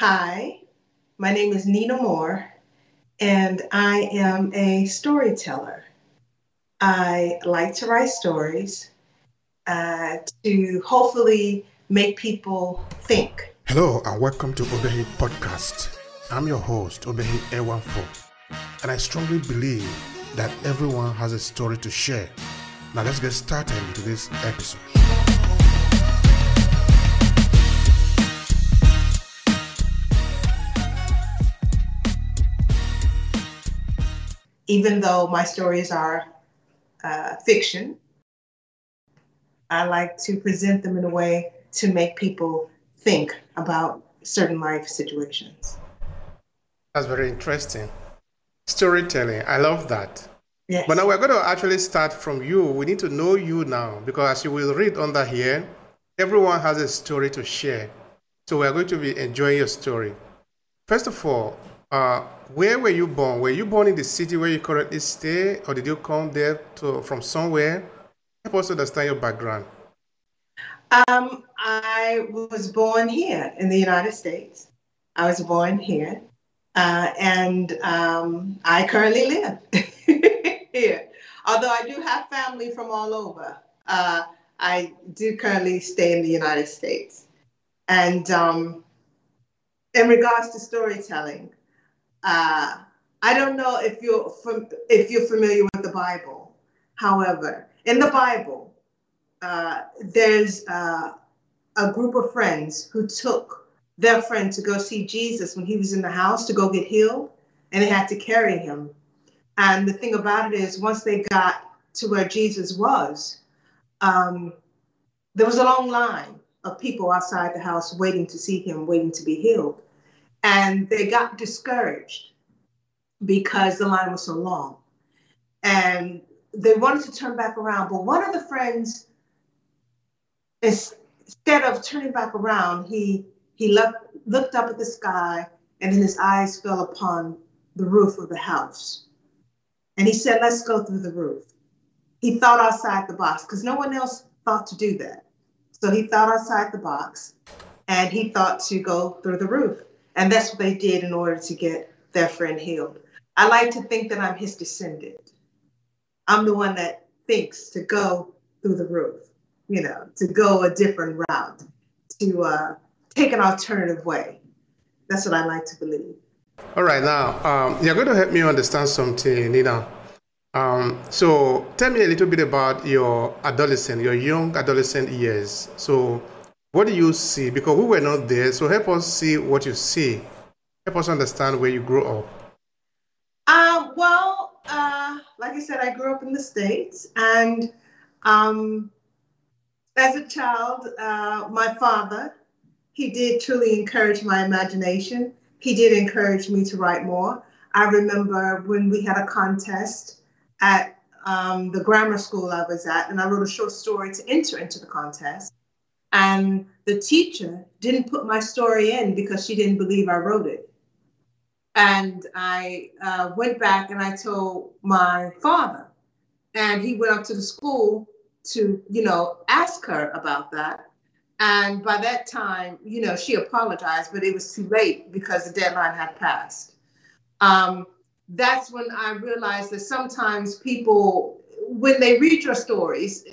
Hi, my name is Nina Moore, and I am a storyteller. I like to write stories uh, to hopefully make people think. Hello, and welcome to Obehi Podcast. I'm your host, Obehi Ewanfo, and I strongly believe that everyone has a story to share. Now, let's get started into this episode. Even though my stories are uh, fiction, I like to present them in a way to make people think about certain life situations. That's very interesting. Storytelling, I love that. Yes. But now we're going to actually start from you. We need to know you now because as you will read under here, everyone has a story to share. So we're going to be enjoying your story. First of all, uh, where were you born? Were you born in the city where you currently stay, or did you come there to, from somewhere? Help us understand your background. Um, I was born here in the United States. I was born here, uh, and um, I currently live here. Although I do have family from all over, uh, I do currently stay in the United States. And um, in regards to storytelling, uh, I don't know if you're from, if you're familiar with the Bible. However, in the Bible, uh, there's uh, a group of friends who took their friend to go see Jesus when he was in the house to go get healed, and they had to carry him. And the thing about it is, once they got to where Jesus was, um, there was a long line of people outside the house waiting to see him, waiting to be healed. And they got discouraged because the line was so long. And they wanted to turn back around. But one of the friends, instead of turning back around, he he looked, looked up at the sky and then his eyes fell upon the roof of the house. And he said, Let's go through the roof. He thought outside the box because no one else thought to do that. So he thought outside the box and he thought to go through the roof. And that's what they did in order to get their friend healed. I like to think that I'm his descendant. I'm the one that thinks to go through the roof, you know, to go a different route, to uh, take an alternative way. That's what I like to believe. All right, now um, you're going to help me understand something, Nina. Um, so tell me a little bit about your adolescent, your young adolescent years. So what do you see? Because we were not there, so help us see what you see. Help us understand where you grew up. Um, well, uh, like I said, I grew up in the States, and um, as a child, uh, my father, he did truly encourage my imagination. He did encourage me to write more. I remember when we had a contest at um, the grammar school I was at, and I wrote a short story to enter into the contest. And the teacher didn't put my story in because she didn't believe I wrote it. And I uh, went back and I told my father, and he went up to the school to, you know, ask her about that. And by that time, you know, she apologized, but it was too late because the deadline had passed. Um, that's when I realized that sometimes people, when they read your stories,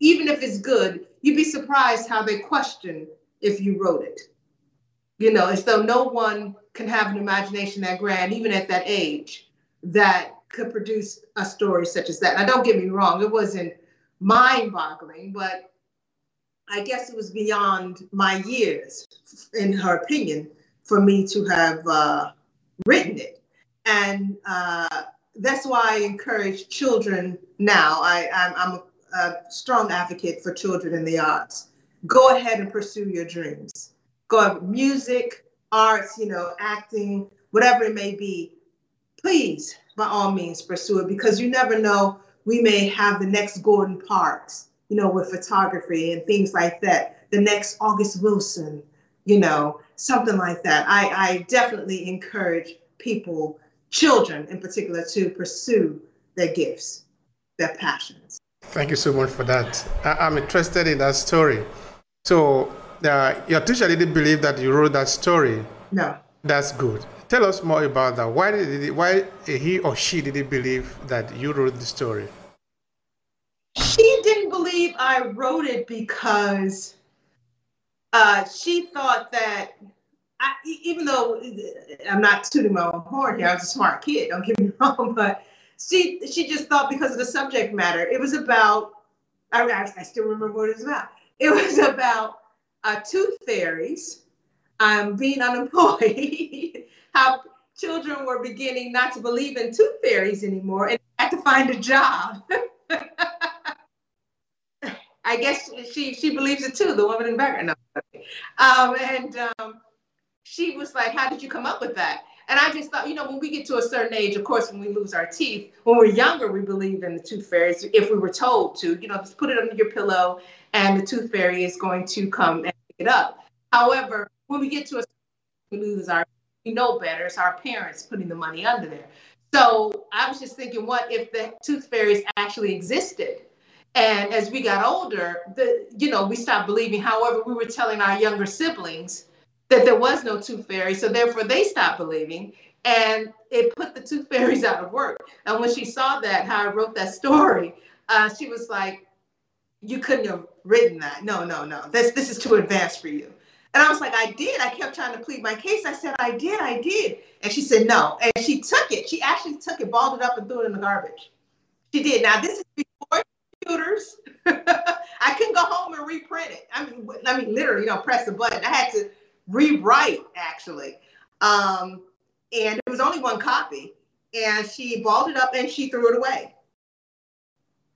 even if it's good, you'd be surprised how they question if you wrote it. You know, as though no one can have an imagination that grand, even at that age, that could produce a story such as that. Now, don't get me wrong, it wasn't mind boggling, but I guess it was beyond my years, in her opinion, for me to have uh, written it. And uh, that's why I encourage children now. I, I'm, I'm a strong advocate for children in the arts. Go ahead and pursue your dreams. Go music, arts, you know, acting, whatever it may be. Please, by all means, pursue it because you never know. We may have the next Gordon Parks, you know, with photography and things like that. The next August Wilson, you know, something like that. I, I definitely encourage people, children in particular, to pursue their gifts, their passions. Thank you so much for that. I, am interested in that story. So, uh, your teacher didn't believe that you wrote that story. No. That's good. Tell us more about that. Why did it, why he or she didn't believe that you wrote the story? She didn't believe I wrote it because uh, she thought that I, even though I'm not tooting my own horn here, I was a smart kid. Don't get me wrong, but she she just thought because of the subject matter, it was about. I, I still remember what it was about. It was about uh, tooth fairies um, being unemployed, how children were beginning not to believe in tooth fairies anymore and had to find a job. I guess she she believes it too. The woman in the background, no. um, and um, she was like, "How did you come up with that?" And I just thought, you know, when we get to a certain age, of course, when we lose our teeth, when we're younger, we believe in the tooth fairies if we were told to. You know, just put it under your pillow, and the tooth fairy is going to come and pick it up. However, when we get to a we lose our we know better. It's our parents putting the money under there. So I was just thinking, what if the tooth fairies actually existed? And as we got older, the you know, we stopped believing. However, we were telling our younger siblings that there was no tooth fairy, so therefore they stopped believing, and it put the tooth fairies out of work. And when she saw that, how I wrote that story, uh, she was like, "You couldn't have written that. No, no, no. This this is too advanced for you." And I was like, I did. I kept trying to plead my case. I said, I did, I did. And she said, no. And she took it. She actually took it, balled it up, and threw it in the garbage. She did. Now, this is before computers. I couldn't go home and reprint it. I mean, I mean, literally, you know, press the button. I had to rewrite actually. Um, and it was only one copy. And she balled it up and she threw it away.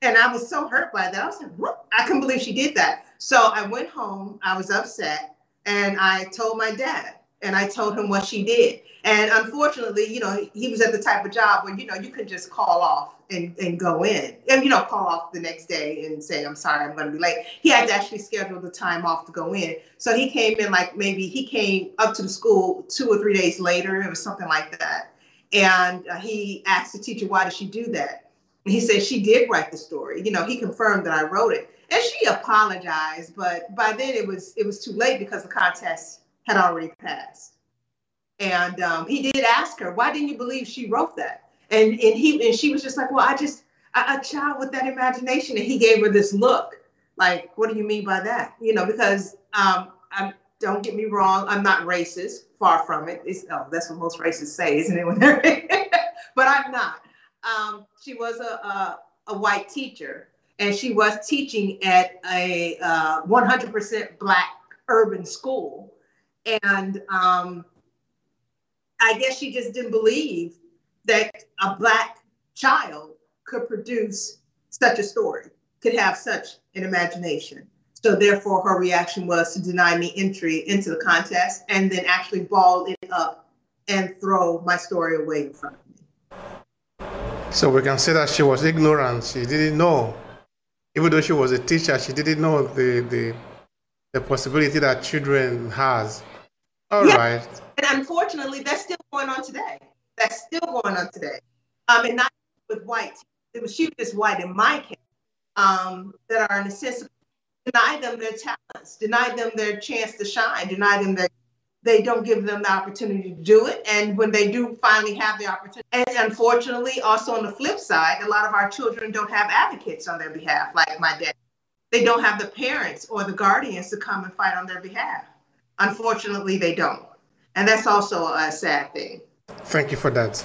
And I was so hurt by that. I was like, what? I couldn't believe she did that. So I went home. I was upset. And I told my dad and I told him what she did. And unfortunately, you know, he was at the type of job where, you know, you could just call off and, and go in and, you know, call off the next day and say, I'm sorry, I'm going to be late. He had to actually schedule the time off to go in. So he came in like maybe he came up to the school two or three days later. It was something like that. And uh, he asked the teacher, why did she do that? And he said she did write the story. You know, he confirmed that I wrote it. And she apologized, but by then it was it was too late because the contest had already passed. And um, he did ask her, why didn't you believe she wrote that? And and he and she was just like, well, I just a, child with that imagination. And he gave her this look, like, what do you mean by that? You know, because um, I'm don't get me wrong, I'm not racist, far from it. It's, oh, that's what most racists say, isn't it? but I'm not. Um, she was a, a, a white teacher, and she was teaching at a uh, 100% black urban school. And um, I guess she just didn't believe that a black child could produce such a story, could have such an imagination. So therefore, her reaction was to deny me entry into the contest and then actually ball it up and throw my story away in front of me. So we can say that she was ignorant. She didn't know. Even though she was a teacher, she didn't know the the, the possibility that children has. All yeah. right. And unfortunately, that's still going on today. That's still going on today. Um, and not with white. It was she was white in my case. Um, that are in a sense deny them their talents, deny them their chance to shine, deny them their they don't give them the opportunity to do it. And when they do finally have the opportunity, and unfortunately, also on the flip side, a lot of our children don't have advocates on their behalf, like my dad. They don't have the parents or the guardians to come and fight on their behalf. Unfortunately, they don't. And that's also a sad thing. Thank you for that.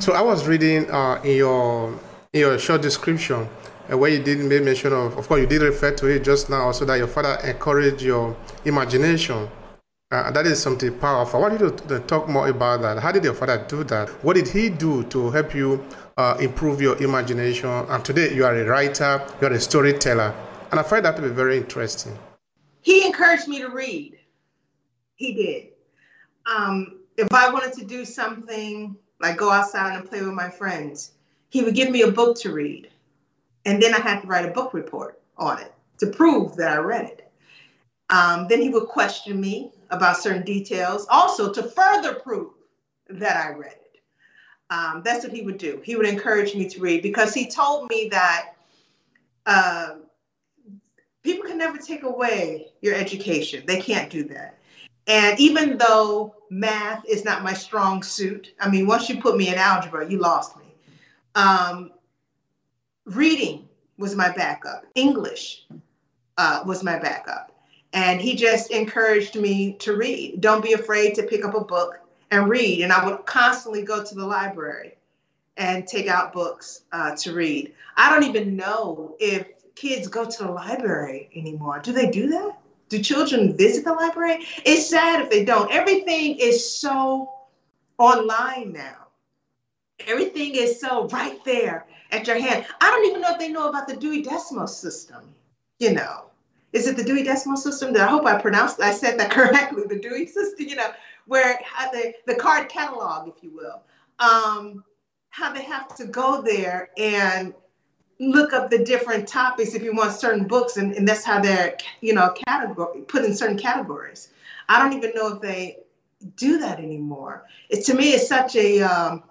So I was reading uh, in your in your short description uh, where you didn't make mention of, of course, you did refer to it just now, also that your father encouraged your imagination. Uh, that is something powerful. I want you to, to, talk more about that. How did your father do that? What did he do to help you uh, improve your imagination? And today you are a writer, you are a storyteller. And I find that to be very interesting. He encouraged me to read. He did. Um, if I wanted to do something like go outside and play with my friends, he would give me a book to read. And then I had to write a book report on it to prove that I read it. Um, then he would question me about certain details, also to further prove that I read it. Um, that's what he would do. He would encourage me to read because he told me that uh, people can never take away your education. They can't do that. And even though math is not my strong suit. I mean, once you put me in algebra, you lost me. Um, reading was my backup. English uh, was my backup. And he just encouraged me to read. Don't be afraid to pick up a book and read. And I would constantly go to the library and take out books uh, to read. I don't even know if kids go to the library anymore. Do they do that? Do children visit the library? It's sad if they don't. Everything is so online now. Everything is so right there at your hand. I don't even know if they know about the Dewey Decimal System. You know, is it the Dewey Decimal System? I hope I pronounced, I said that correctly. The Dewey System. You know, where the the card catalog, if you will. Um, how they have to go there and look up the different topics if you want certain books and, and that's how they're you know category put in certain categories i don't even know if they do that anymore it to me it's such a um,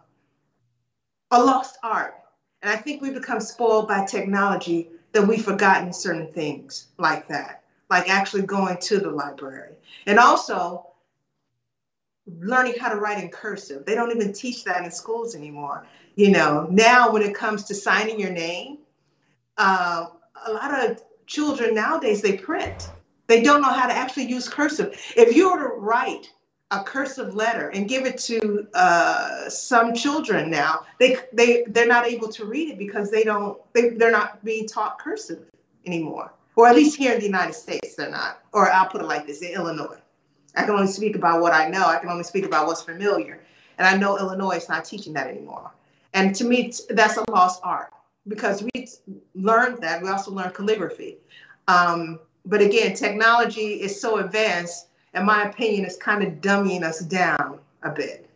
a lost art and i think we become spoiled by technology that we've forgotten certain things like that like actually going to the library and also learning how to write in cursive. They don't even teach that in schools anymore. You know, now when it comes to signing your name, uh, a lot of children nowadays they print. They don't know how to actually use cursive. If you were to write a cursive letter and give it to uh, some children now, they they they're not able to read it because they don't they they're not being taught cursive anymore, or at least here in the United States they're not. Or I'll put it like this: in Illinois. I can only speak about what I know. I can only speak about what's familiar. And I know Illinois is not teaching that anymore. And to me, that's a lost art because we learned that. We also learned calligraphy. Um, but again, technology is so advanced, in my opinion, it's kind of dumbing us down a bit.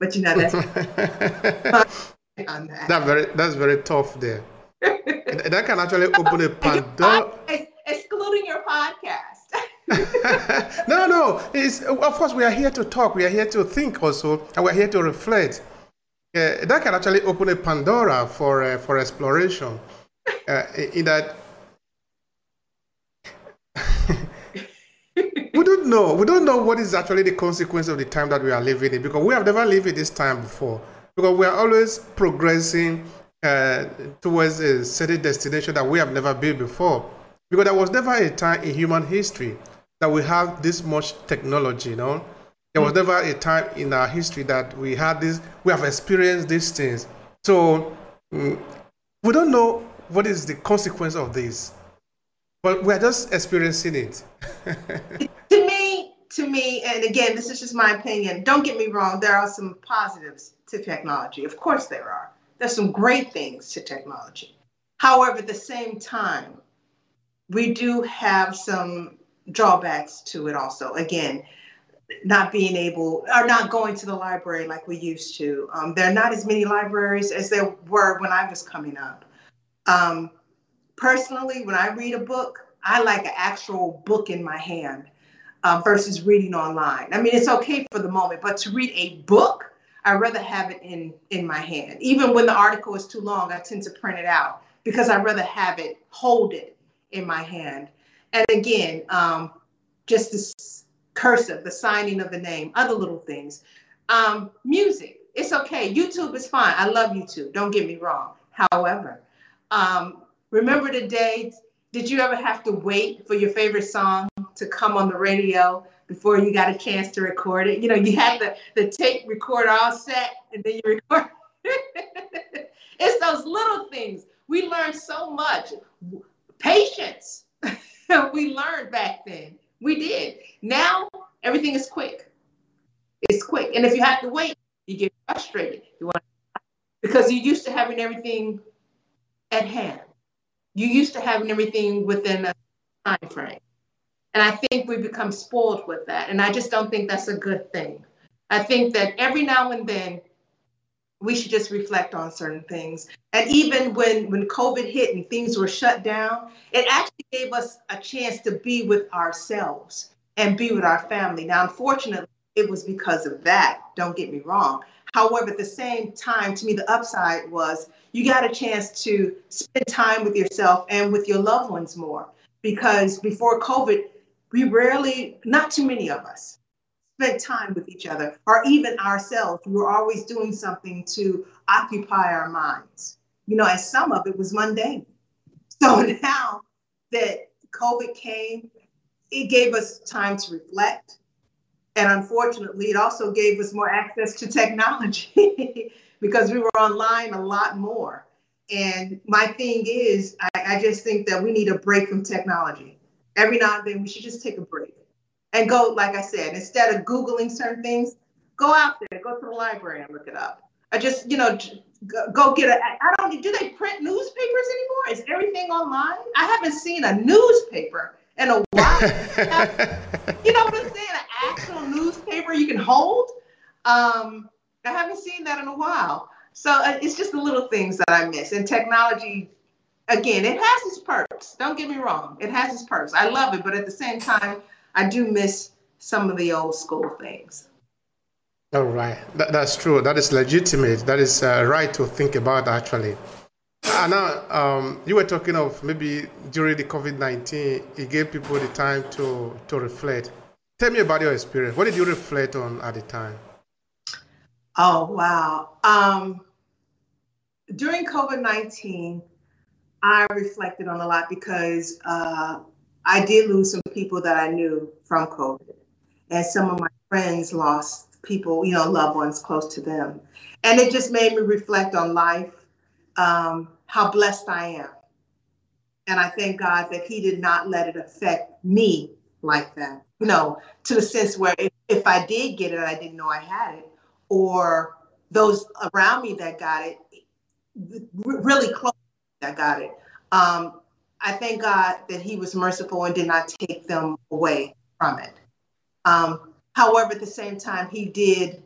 But you know, that's on that. that very, that's very tough there. that can actually open a Pandora. Excluding your podcast. no, no. It's, of course, we are here to talk. We are here to think also, and we're here to reflect. Uh, that can actually open a Pandora for uh, for exploration. Uh, in that, we don't know. We don't know what is actually the consequence of the time that we are living in because we have never lived in this time before. Because we are always progressing uh, towards a certain destination that we have never been before. Because there was never a time in human history that we have this much technology, you know. There was never a time in our history that we had this, we have experienced these things. So mm, we don't know what is the consequence of this, but we're just experiencing it. to me, to me, and again, this is just my opinion. Don't get me wrong, there are some positives to technology. Of course, there are. There's some great things to technology. However, at the same time, we do have some drawbacks to it also. Again, not being able or not going to the library like we used to. Um, there are not as many libraries as there were when I was coming up. Um, personally, when I read a book, I like an actual book in my hand uh, versus reading online. I mean, it's okay for the moment, but to read a book, I'd rather have it in in my hand. Even when the article is too long, I tend to print it out because I'd rather have it, hold it in my hand. And again, um, just this cursive, the signing of the name, other little things. Um, music, it's okay. YouTube is fine. I love YouTube. Don't get me wrong. However, um, remember the day, did you ever have to wait for your favorite song to come on the radio before you got a chance to record it? You know, you had the, the tape recorder all set and then you record. it's those little things. We learned so much. Patience we learned back then. We did. Now everything is quick. It's quick. And if you have to wait, you get frustrated. You want because you used to having everything at hand. You used to having everything within a time frame. And I think we become spoiled with that. And I just don't think that's a good thing. I think that every now and then we should just reflect on certain things. And even when when COVID hit and things were shut down, it actually gave us a chance to be with ourselves and be with our family. Now, unfortunately, it was because of that. Don't get me wrong. However, at the same time, to me, the upside was you got a chance to spend time with yourself and with your loved ones more. Because before COVID, we rarely, not too many of us, time with each other, or even ourselves. We were always doing something to occupy our minds. You know, and some of it was mundane. So now that COVID came, it gave us time to reflect. And unfortunately, it also gave us more access to technology because we were online a lot more. And my thing is, I, I, just think that we need a break from technology. Every now and then, we should just take a break and go, like I said, instead of Googling certain things, go out there, go to the library and look it up. I just, you know, go, get a. I don't. Do they print newspapers anymore? Is everything online? I haven't seen a newspaper in a while. you know what I'm saying? An actual newspaper you can hold. Um, I haven't seen that in a while. So uh, it's just the little things that I miss. And technology, again, it has its perks. Don't get me wrong. It has its perks. I love it, but at the same time, I do miss some of the old school things. All right, that, that's true. That is legitimate. That is uh, right to think about, actually. And now, um, you were talking of maybe during the COVID 19, it gave people the time to, to reflect. Tell me about your experience. What did you reflect on at the time? Oh, wow. Um, during COVID 19, I reflected on a lot because uh, I did lose some people that I knew from COVID. And some of my friends lost people, you know, loved ones close to them. And it just made me reflect on life, um, how blessed I am. And I thank God that He did not let it affect me like that, you know, to the sense where if, if I did get it, I didn't know I had it, or those around me that got it, really close that got it. Um, I thank God that He was merciful and did not take them away from it. Um, However, at the same time, he did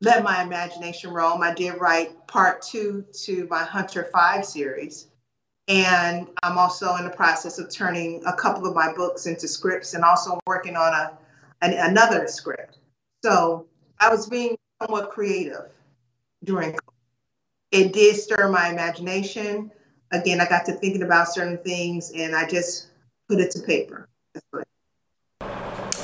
let my imagination roam. I did write part two to my Hunter 5 series. And I'm also in the process of turning a couple of my books into scripts and also working on a, an, another script. So I was being somewhat creative during it did stir my imagination. Again, I got to thinking about certain things and I just put it to paper.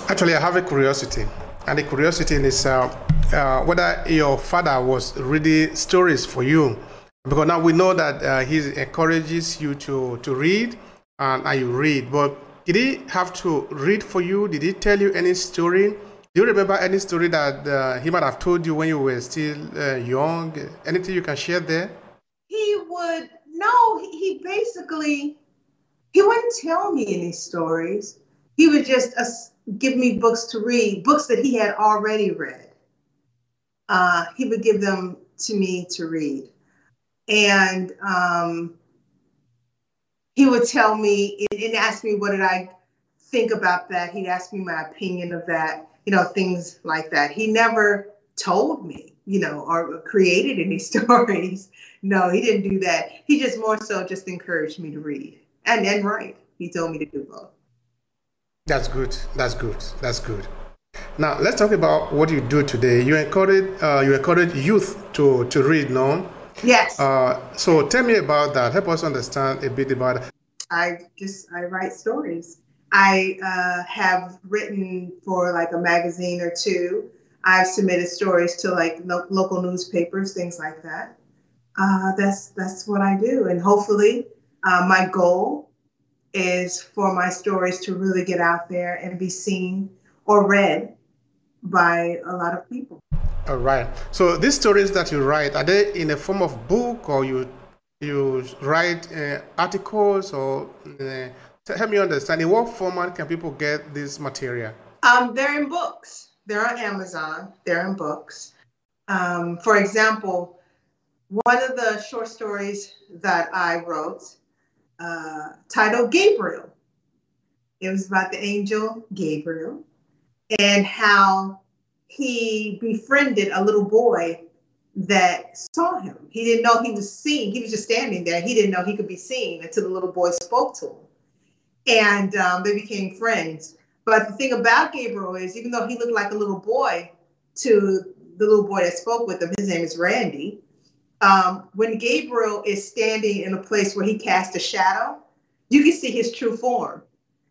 Actually, I have a curiosity, and the curiosity is uh, uh, whether your father was reading stories for you, because now we know that uh, he encourages you to to read, and, and you read. But did he have to read for you? Did he tell you any story? Do you remember any story that uh, he might have told you when you were still uh, young? Anything you can share there? He would no. He basically he wouldn't tell me any stories. He would just give me books to read, books that he had already read. Uh, he would give them to me to read. And um, he would tell me and ask me what did I think about that. He'd ask me my opinion of that, you know, things like that. He never told me, you know, or created any stories. No, he didn't do that. He just more so just encouraged me to read and, and write. He told me to do both. That's good. That's good. That's good. Now let's talk about what you do today. You encourage uh, you encourage youth to to read, no? Yes. Uh, so tell me about that. Help us understand a bit about it. I just I write stories. I uh, have written for like a magazine or two. I've submitted stories to like lo- local newspapers, things like that. Uh, that's that's what I do, and hopefully, uh, my goal is for my stories to really get out there and be seen or read by a lot of people. All right. So these stories that you write are they in a form of book or you you write uh, articles or uh, help me understand in what format can people get this material? Um, they're in books. They're on Amazon. They're in books. Um, for example, one of the short stories that I wrote uh, titled Gabriel. It was about the angel Gabriel and how he befriended a little boy that saw him. He didn't know he was seen. He was just standing there. He didn't know he could be seen until the little boy spoke to him. And um, they became friends. But the thing about Gabriel is, even though he looked like a little boy to the little boy that spoke with him, his name is Randy, um, when Gabriel is standing in a place where he casts a shadow, you can see his true form.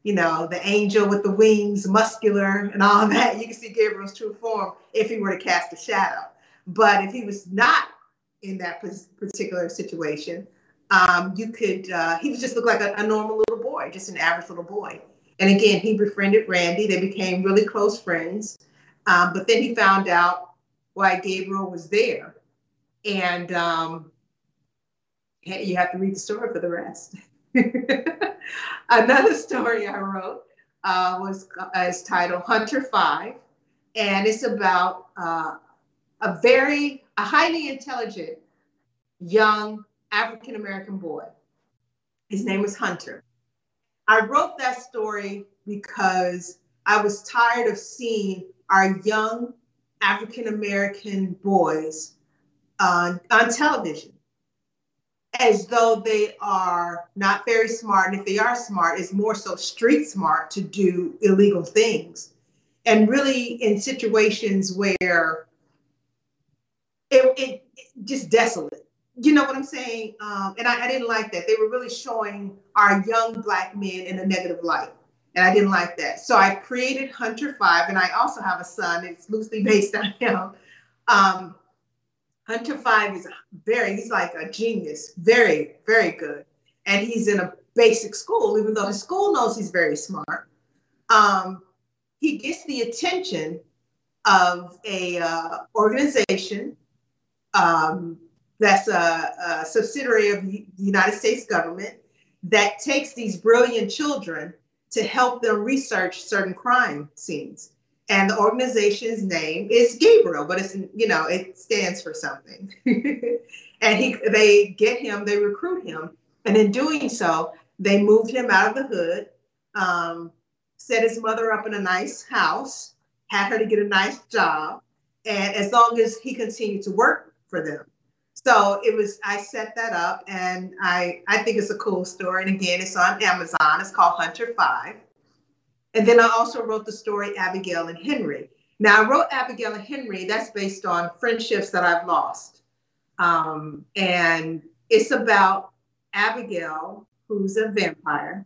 you know, the angel with the wings, muscular, and all that. You can see Gabriel's true form if he were to cast a shadow. But if he was not in that particular situation, um, you could, uh, he would just look like a, a normal little boy, just an average little boy. And again, he befriended Randy. They became really close friends. Um, but then he found out why Gabriel was there. And um, you have to read the story for the rest. Another story I wrote uh, was uh, is titled Hunter Five, and it's about uh, a very a highly intelligent young African American boy. His name was Hunter. I wrote that story because I was tired of seeing our young African American boys uh, on television as though they are not very smart. And if they are smart, it's more so street smart to do illegal things. And really in situations where it, it, it just desolate. You know what I'm saying? Um, and I, I didn't like that. They were really showing our young black men in a negative light. And I didn't like that. So I created Hunter Five, and I also have a son. It's loosely based on him. Um, Hunter Five is very, he's like a genius, very, very good. And he's in a basic school, even though his school knows he's very smart. Um, he gets the attention of a uh, organization um, that's a, a, subsidiary of the United States government that takes these brilliant children to help them research certain crime scenes and the organization's name is Gabriel, but it's you know it stands for something. and he they get him, they recruit him, and in doing so, they moved him out of the hood, um, set his mother up in a nice house, had her to get a nice job, and as long as he continued to work for them. So it was I set that up, and I I think it's a cool story. And again, it's on Amazon. It's called Hunter Five and then I also wrote the story Abigail and Henry. Now, I wrote Abigail and Henry, that's based on friendships that I've lost. Um, and it's about Abigail, who's a vampire,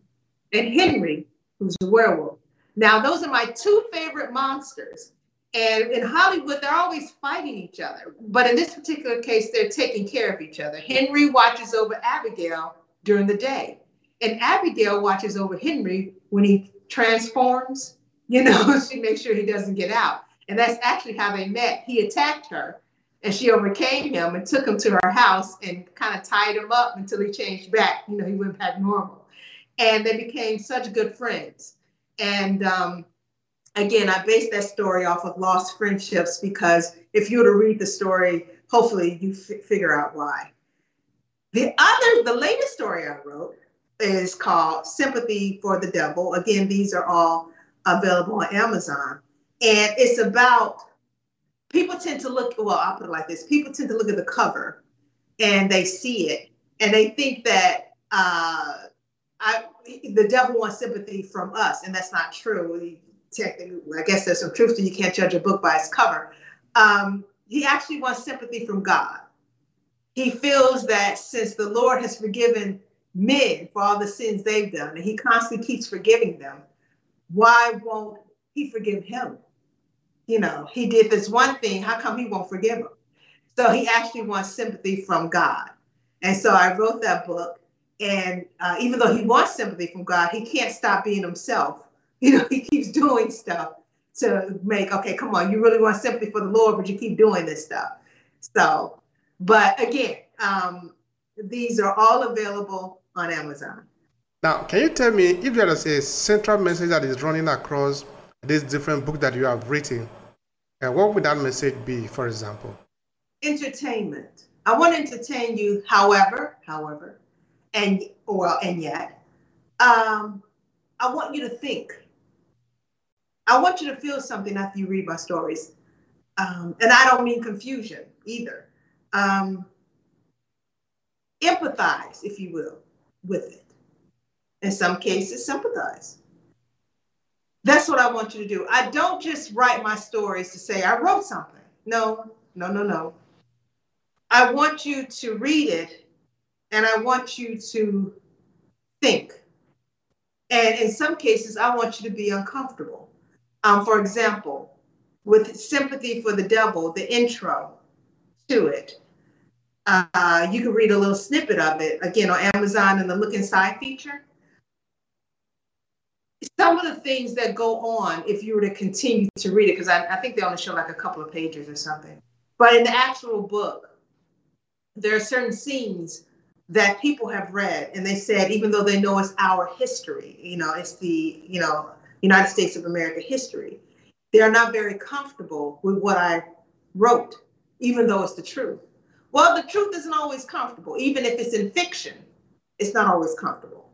and Henry, who's a werewolf. Now, those are my two favorite monsters. And in Hollywood, they're always fighting each other. But in this particular case, they're taking care of each other. Henry watches over Abigail during the day, and Abigail watches over Henry when he transforms, you know, she makes sure he doesn't get out. And that's actually how they met. He attacked her and she overcame him and took him to her house and kind of tied him up until he changed back. You know, he went back normal. And they became such good friends. And um, again, I based that story off of lost friendships because if you were to read the story, hopefully you f- figure out why. The other, the latest story I wrote is called Sympathy for the Devil. Again, these are all available on Amazon. And it's about people tend to look, well, I'll put it like this people tend to look at the cover and they see it and they think that uh, I, the devil wants sympathy from us, and that's not true. Technically, I guess there's some truth to you can't judge a book by its cover. Um, he actually wants sympathy from God. He feels that since the Lord has forgiven men for all the sins they've done, and he constantly keeps forgiving them. Why won't he forgive him? You know, he did this one thing. How come he won't forgive him? So he actually wants sympathy from God. And so I wrote that book. And uh, even though he wants sympathy from God, he can't stop being himself. You know, he keeps doing stuff to make, okay, come on, you really want sympathy for the Lord, but you keep doing this stuff. So, but again, um, these are all available on Amazon. Now, can you tell me if there is a central message that is running across this different book that you have written, and what would that message be, for example? Entertainment. I want to entertain you, however, however, and well, and yet, um, I want you to think. I want you to feel something after you read my stories, um, and I don't mean confusion either. Um, empathize, if you will with it. In some cases, sympathize. That's what I want you to do. I don't just write my stories to say I wrote something. No, no, no, no. I want you to read it and I want you to think. And in some cases, I want you to be uncomfortable. Um, for example, with Sympathy for the Devil, the intro to it, uh, you can read a little snippet of it again on Amazon in the Look Inside feature. Some of the things that go on, if you were to continue to read it, because I, I think they only show like a couple of pages or something, but in the actual book, there are certain scenes that people have read and they said even though they know it's our history you know it's the you know united states of america history. They are not very comfortable with what i wrote even though it's the truth. Well the truth isn't always comfortable. Even if it's in fiction it's not always comfortable.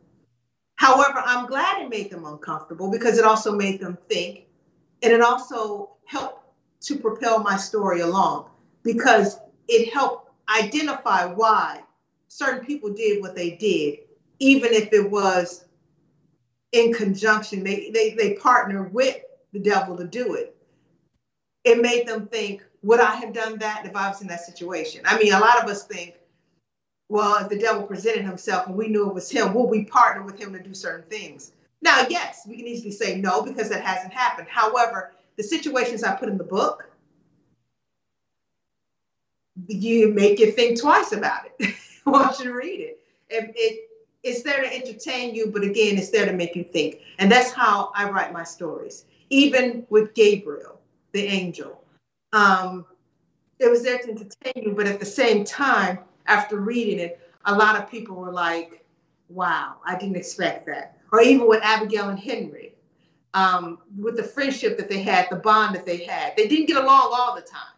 However i'm glad it made them uncomfortable because it also made them think and it also helped to propel my story along because it helped identify why certain people did what they did, even if it was in conjunction, they, they, they partner with the devil to do it. It made them think, would I have done that if I was in that situation? I mean, a lot of us think, well, if the devil presented himself and we knew it was him, will we partner with him to do certain things? Now, yes, we can easily say no because that hasn't happened. However, the situations I put in the book, you make you think twice about it. Want you read it. it. It it's there to entertain you, but again, it's there to make you think. And that's how I write my stories. Even with Gabriel, the angel, um, it was there to entertain you, but at the same time, after reading it, a lot of people were like, "Wow, I didn't expect that." Or even with Abigail and Henry, um, with the friendship that they had, the bond that they had, they didn't get along all the time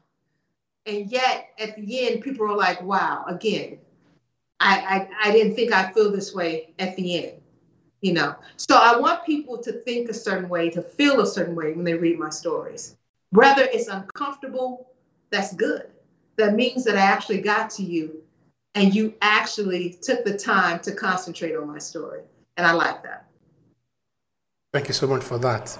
and yet at the end people are like wow again I, I i didn't think i'd feel this way at the end you know so i want people to think a certain way to feel a certain way when they read my stories whether it's uncomfortable that's good that means that i actually got to you and you actually took the time to concentrate on my story and i like that thank you so much for that.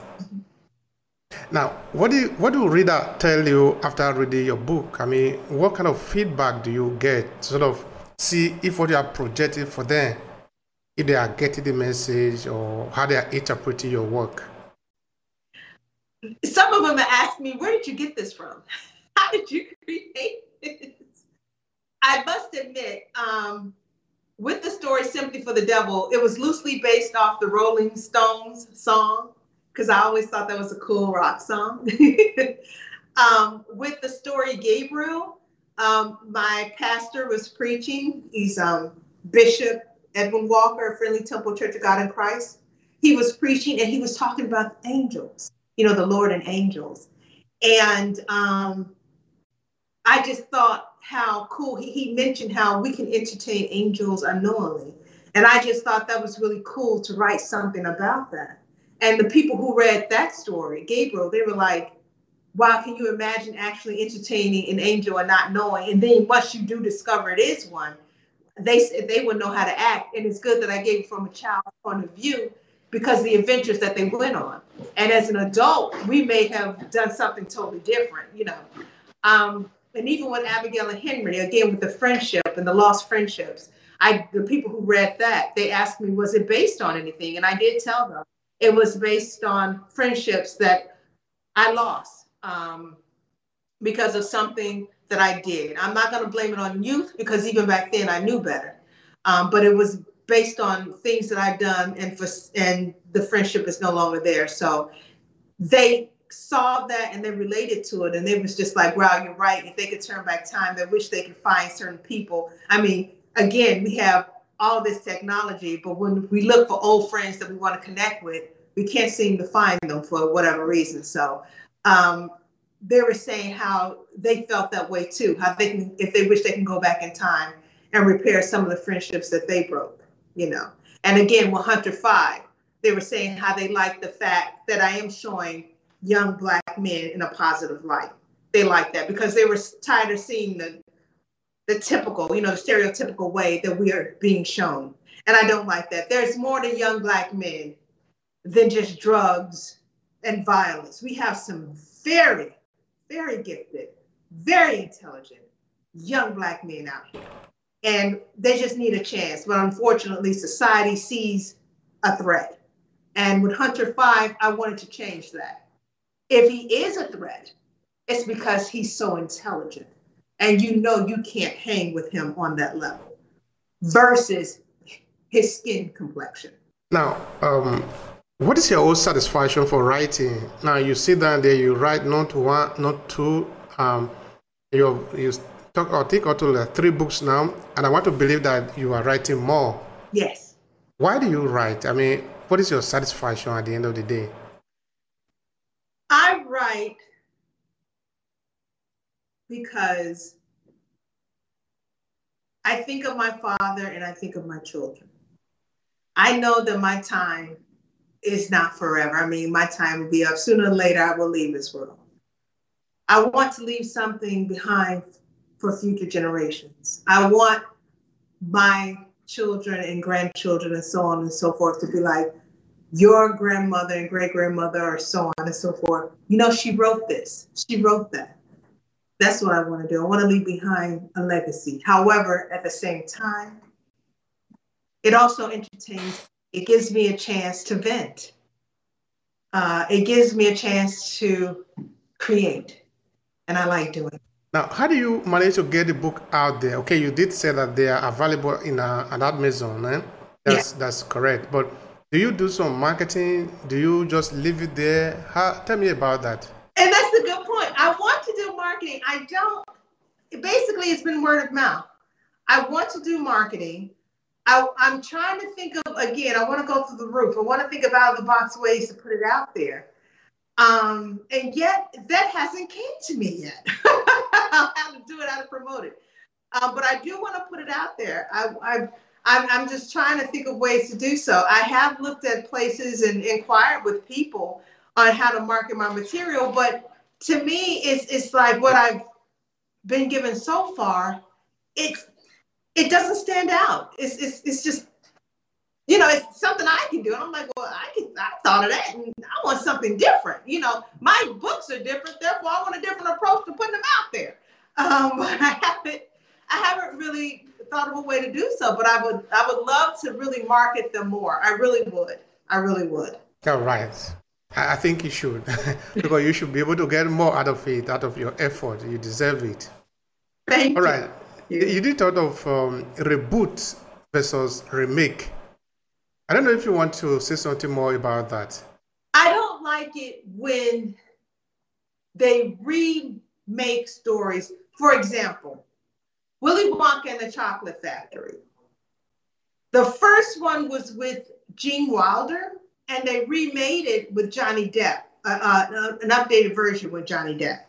Now, what do you, what do reader tell you after reading your book? I mean, what kind of feedback do you get? Sort of see if what you are projecting for them, if they are getting the message or how they are interpreting your work. Some of them ask me, "Where did you get this from? How did you create this?" I must admit, um, with the story "Sympathy for the Devil," it was loosely based off the Rolling Stones song because I always thought that was a cool rock song. um, with the story Gabriel, um, my pastor was preaching. He's um, Bishop Edwin Walker, Friendly Temple Church of God in Christ. He was preaching and he was talking about angels, you know, the Lord and angels. And um, I just thought how cool. He, he mentioned how we can entertain angels unknowingly. And I just thought that was really cool to write something about that. And the people who read that story, Gabriel, they were like, wow, can you imagine actually entertaining an angel and not knowing? And then once you do discover it is one, they they would know how to act. And it's good that I gave it from a child's point of view because the adventures that they went on. And as an adult, we may have done something totally different, you know. Um, and even with Abigail and Henry, again with the friendship and the lost friendships, I the people who read that, they asked me, was it based on anything? And I did tell them it was based on friendships that I lost um, because of something that I did. I'm not going to blame it on youth because even back then I knew better. Um, but it was based on things that I've done, and for and the friendship is no longer there. So they saw that and they related to it, and they was just like, "Wow, you're right. If they could turn back time, they wish they could find certain people." I mean, again, we have all this technology, but when we look for old friends that we want to connect with, we can't seem to find them for whatever reason. So um, they were saying how they felt that way too, how they can, if they wish they can go back in time and repair some of the friendships that they broke, you know. And again, with Hunter Five, they were saying how they like the fact that I am showing young black men in a positive light. They like that because they were tired of seeing the the typical, you know, the stereotypical way that we are being shown. And I don't like that. There's more to young black men than just drugs and violence. We have some very, very gifted, very intelligent young black men out here. And they just need a chance. But unfortunately, society sees a threat. And with Hunter 5, I wanted to change that. If he is a threat, it's because he's so intelligent. And you know you can't hang with him on that level versus his skin complexion. Now, um, what is your own satisfaction for writing? Now you sit down there, you write not one, not two. Um, you you talk or think or to three books now, and I want to believe that you are writing more. Yes. Why do you write? I mean, what is your satisfaction at the end of the day? I write because I think of my father and I think of my children. I know that my time is not forever. I mean, my time will be up. Sooner or later, I will leave this world. I want to leave something behind for future generations. I want my children and grandchildren and so on and so forth to be like, your grandmother and great grandmother, or so on and so forth. You know, she wrote this, she wrote that. That's what I want to do. I want to leave behind a legacy. However, at the same time, it also entertains, it gives me a chance to vent. Uh, it gives me a chance to create, and I like doing it. Now, how do you manage to get the book out there? Okay, you did say that they are available in a, an Amazon, eh? That's yeah. that's correct. But do you do some marketing? Do you just leave it there? How, tell me about that. And that's a good point. I want to do marketing. I don't. Basically, it's been word of mouth. I want to do marketing. I, am trying to think of again. I want to go through the roof. I want to think of out of the box ways to put it out there. Um, and yet that hasn't came to me yet. Have to do it, how to promote it. Um, but I do want to put it out there. I, I, I'm, I'm just trying to think of ways to do so. I have looked at places and inquired with people on how to market my material, but to me, it's, it's like what I've been given so far. It's, it doesn't stand out. It's, it's, it's just you know, it's something I can do. And I'm like, well, I can, I thought of that and I want something different. You know, my books are different, therefore I want a different approach to putting them out there. Um, but I haven't, I haven't really thought of a way to do so, but I would, I would love to really market them more. I really would. I really would. All right. I think you should, because you should be able to get more out of it, out of your effort. You deserve it. Thank you. All right. You. you did talk of um, reboot versus remake. I don't know if you want to say something more about that. I don't like it when they remake stories. For example, Willy Wonka and the Chocolate Factory. The first one was with Gene Wilder, and they remade it with Johnny Depp, uh, uh, an updated version with Johnny Depp.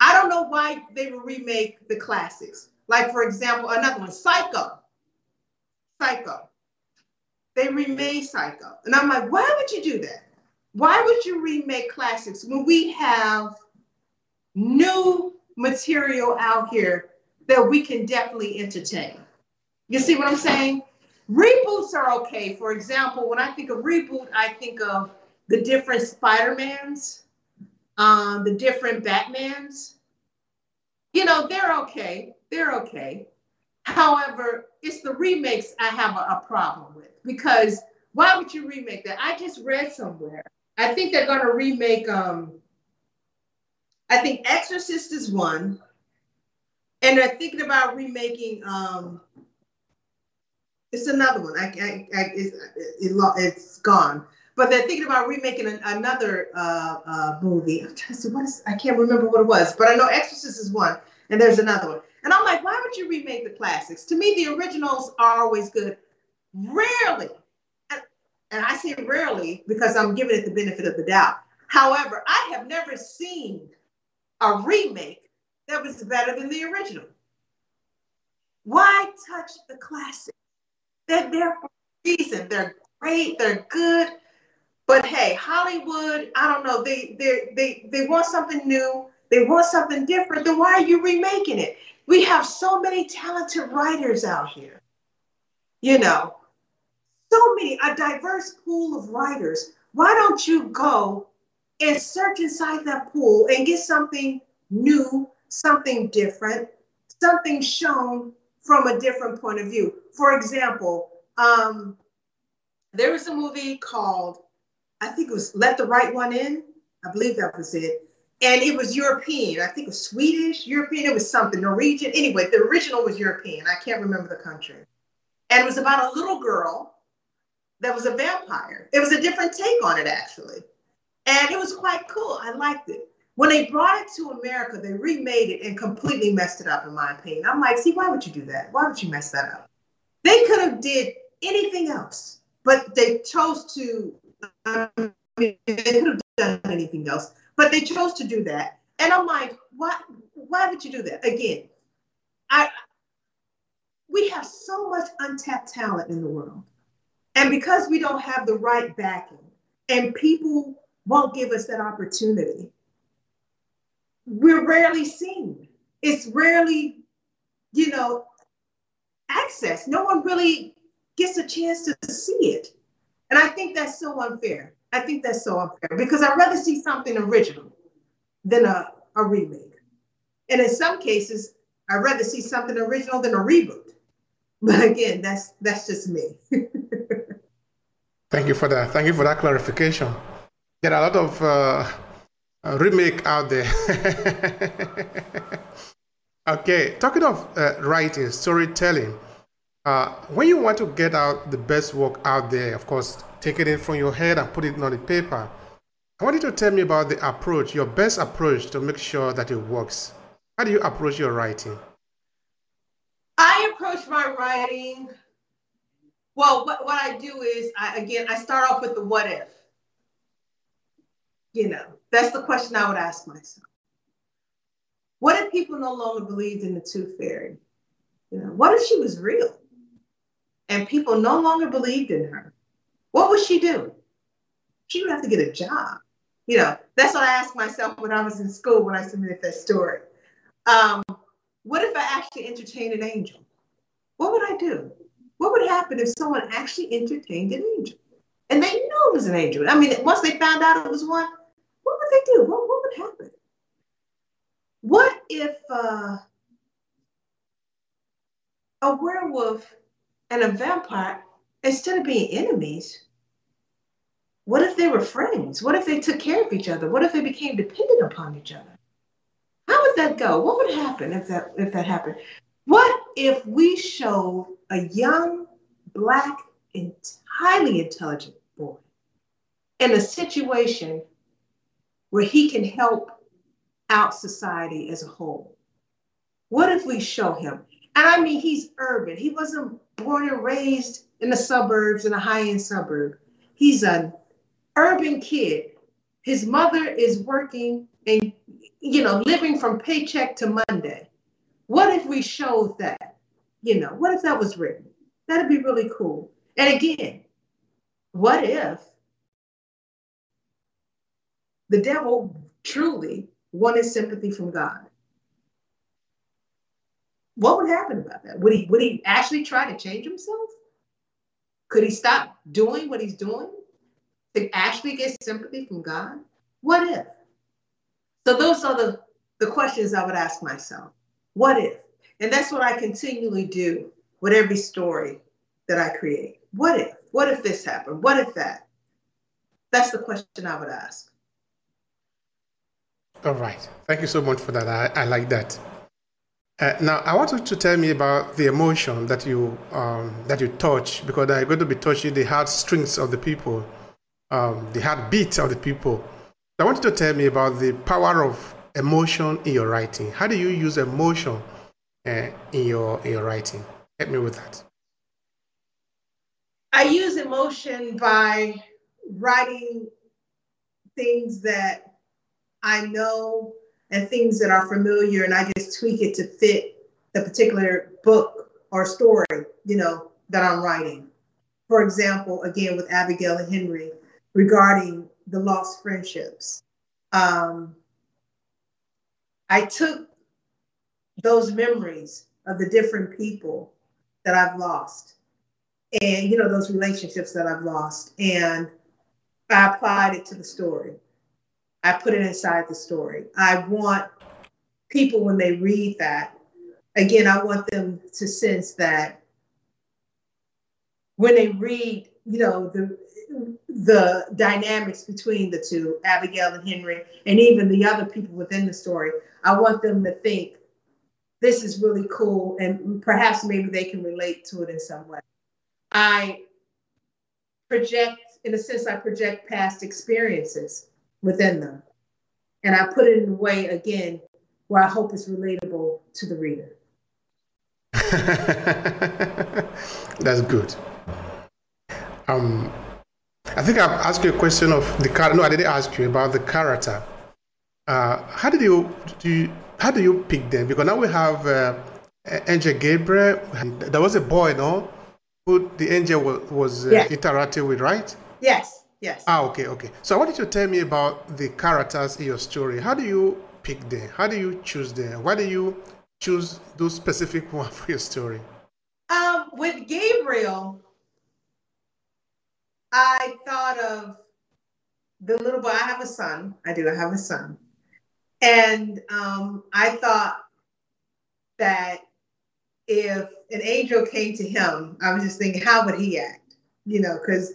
I don't know why they would remake the classics. Like, for example, another one, Psycho. Psycho they remade Psycho. And I'm like, why would you do that? Why would you remake classics when we have new material out here that we can definitely entertain? You see what I'm saying? Reboots are okay. For example, when I think of reboot, I think of the different Spider-Mans, um, the different Batmans. You know, they're okay. They're okay. However, it's the remakes I have a, a problem with because why would you remake that? I just read somewhere. I think they're going to remake. Um, I think Exorcist is one, and they're thinking about remaking. Um, it's another one. I, I, I it's, it, it's gone, but they're thinking about remaking an, another uh, uh, movie. I'm trying to see what is. I can't remember what it was, but I know Exorcist is one, and there's another one. And I'm like, why would you remake the classics? To me, the originals are always good. Rarely, and I say rarely because I'm giving it the benefit of the doubt. However, I have never seen a remake that was better than the original. Why touch the classic? They're there for a reason. They're great. They're good. But hey, Hollywood, I don't know. They they they they want something new. They want something different. Then why are you remaking it? We have so many talented writers out here. You know, so many, a diverse pool of writers. Why don't you go and search inside that pool and get something new, something different, something shown from a different point of view? For example, um, there was a movie called, I think it was Let the Right One In. I believe that was it. And it was European. I think it was Swedish, European. It was something, Norwegian. Anyway, the original was European. I can't remember the country. And it was about a little girl that was a vampire. It was a different take on it, actually. And it was quite cool. I liked it. When they brought it to America, they remade it and completely messed it up, in my opinion. I'm like, see, why would you do that? Why would you mess that up? They could have did anything else, but they chose to. I mean, they could have done anything else, but they chose to do that. And I'm like, why? Why would you do that? Again, I. We have so much untapped talent in the world, and because we don't have the right backing, and people won't give us that opportunity, we're rarely seen. It's rarely, you know, access. No one really gets a chance to see it. And I think that's so unfair. I think that's so unfair because I'd rather see something original than a, a remake. And in some cases, I'd rather see something original than a reboot. But again, that's that's just me. Thank you for that. Thank you for that clarification. There are a lot of uh, remake out there. okay, talking of uh, writing, storytelling. Uh, when you want to get out the best work out there, of course, take it in from your head and put it on the paper. I want you to tell me about the approach, your best approach to make sure that it works. How do you approach your writing? I approach my writing. Well, what, what I do is, I, again, I start off with the what if. You know, that's the question I would ask myself. What if people no longer believed in the tooth fairy? You know, what if she was real and people no longer believed in her? What would she do? She would have to get a job. You know, that's what I asked myself when I was in school when I submitted that story. Um, what if I actually entertained an angel? What would I do? What would happen if someone actually entertained an angel? And they knew it was an angel. I mean, once they found out it was one, what would they do? What, what would happen? What if uh, a werewolf and a vampire, instead of being enemies, what if they were friends? What if they took care of each other? What if they became dependent upon each other? How would that go? What would happen if that if that happened? What if we showed a young, black, and highly intelligent boy in a situation where he can help out society as a whole? What if we show him? And I mean, he's urban. He wasn't born and raised in the suburbs, in a high end suburb. He's an urban kid. His mother is working and, you know, living from paycheck to Monday. What if we showed that? You know, what if that was written? That'd be really cool. And again, what if the devil truly wanted sympathy from God. What would happen about that? Would he would he actually try to change himself? Could he stop doing what he's doing to actually get sympathy from God? What if? So those are the, the questions I would ask myself. What if? And that's what I continually do with every story that I create. What if? What if this happened? What if that? That's the question I would ask. All right. Thank you so much for that. I, I like that. Uh, now, I want you to tell me about the emotion that you um, that you touch because I'm going to be touching the heartstrings of the people, um, the heartbeat of the people. I want you to tell me about the power of emotion in your writing. How do you use emotion uh, in your in your writing? Help me with that. I use emotion by writing things that I know and things that are familiar, and I just tweak it to fit the particular book or story, you know, that I'm writing. For example, again with Abigail and Henry regarding the lost friendships. Um, I took those memories of the different people that I've lost and, you know, those relationships that I've lost, and I applied it to the story. I put it inside the story. I want people, when they read that, again, I want them to sense that when they read you know, the the dynamics between the two, Abigail and Henry, and even the other people within the story. I want them to think this is really cool, and perhaps maybe they can relate to it in some way. I project, in a sense, I project past experiences within them. And I put it in a way, again, where I hope it's relatable to the reader. That's good. Um, I think I've asked you a question of the character. No, I didn't ask you about the character. Uh, how did you do? You, how do you pick them? Because now we have uh, Angel Gabriel. There was a boy, no, who the angel was, was uh, yes. interacting with, right? Yes. Yes. Ah, okay, okay. So I wanted to tell me about the characters in your story. How do you pick them? How do you choose them? Why do you choose those specific ones for your story? Um, with Gabriel, I thought of the little boy. I have a son. I do. I have a son, and um, I thought that if an angel came to him, I was just thinking, how would he act? You know, because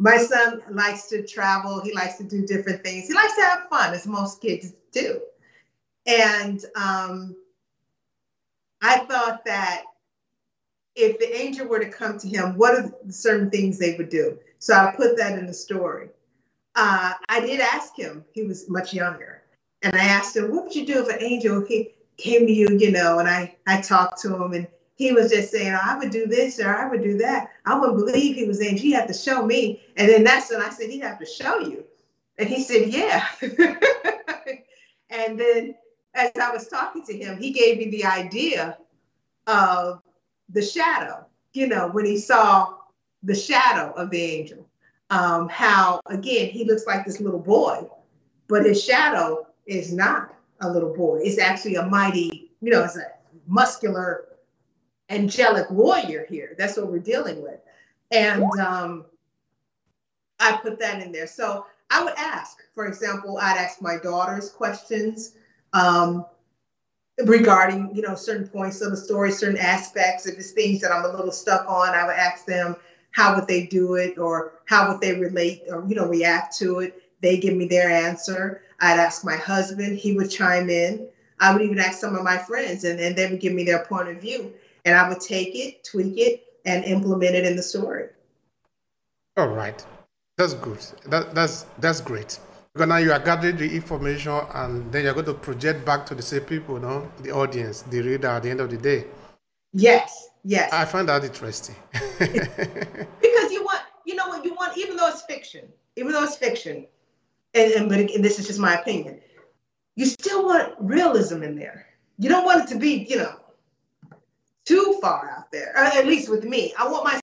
my son likes to travel. He likes to do different things. He likes to have fun, as most kids do. And um, I thought that if the angel were to come to him, what are certain things they would do? So I put that in the story. Uh, I did ask him, he was much younger, and I asked him, What would you do if an angel came to you, you know? And I, I talked to him, and he was just saying, I would do this or I would do that. I wouldn't believe he was saying, he had to show me. And then that's when I said, he'd have to show you. And he said, yeah. and then as I was talking to him, he gave me the idea of the shadow, you know, when he saw the shadow of the angel. Um, how, again, he looks like this little boy, but his shadow is not a little boy. It's actually a mighty, you know, it's a muscular angelic warrior here. That's what we're dealing with. And um, I put that in there. So I would ask, for example, I'd ask my daughters questions um, regarding, you know, certain points of the story, certain aspects. If it's things that I'm a little stuck on, I would ask them how would they do it or how would they relate or, you know, react to it. They give me their answer. I'd ask my husband, he would chime in. I would even ask some of my friends and, and they would give me their point of view and I would take it, tweak it, and implement it in the story. All right, that's good. That, that's that's great. Because now you are gathering the information, and then you're going to project back to the same people, you know, the audience, the reader, at the end of the day. Yes, yes. I find that interesting. because you want, you know what you want, even though it's fiction, even though it's fiction, and, and but and this is just my opinion, you still want realism in there. You don't want it to be, you know, too far out there, uh, at least with me. I want my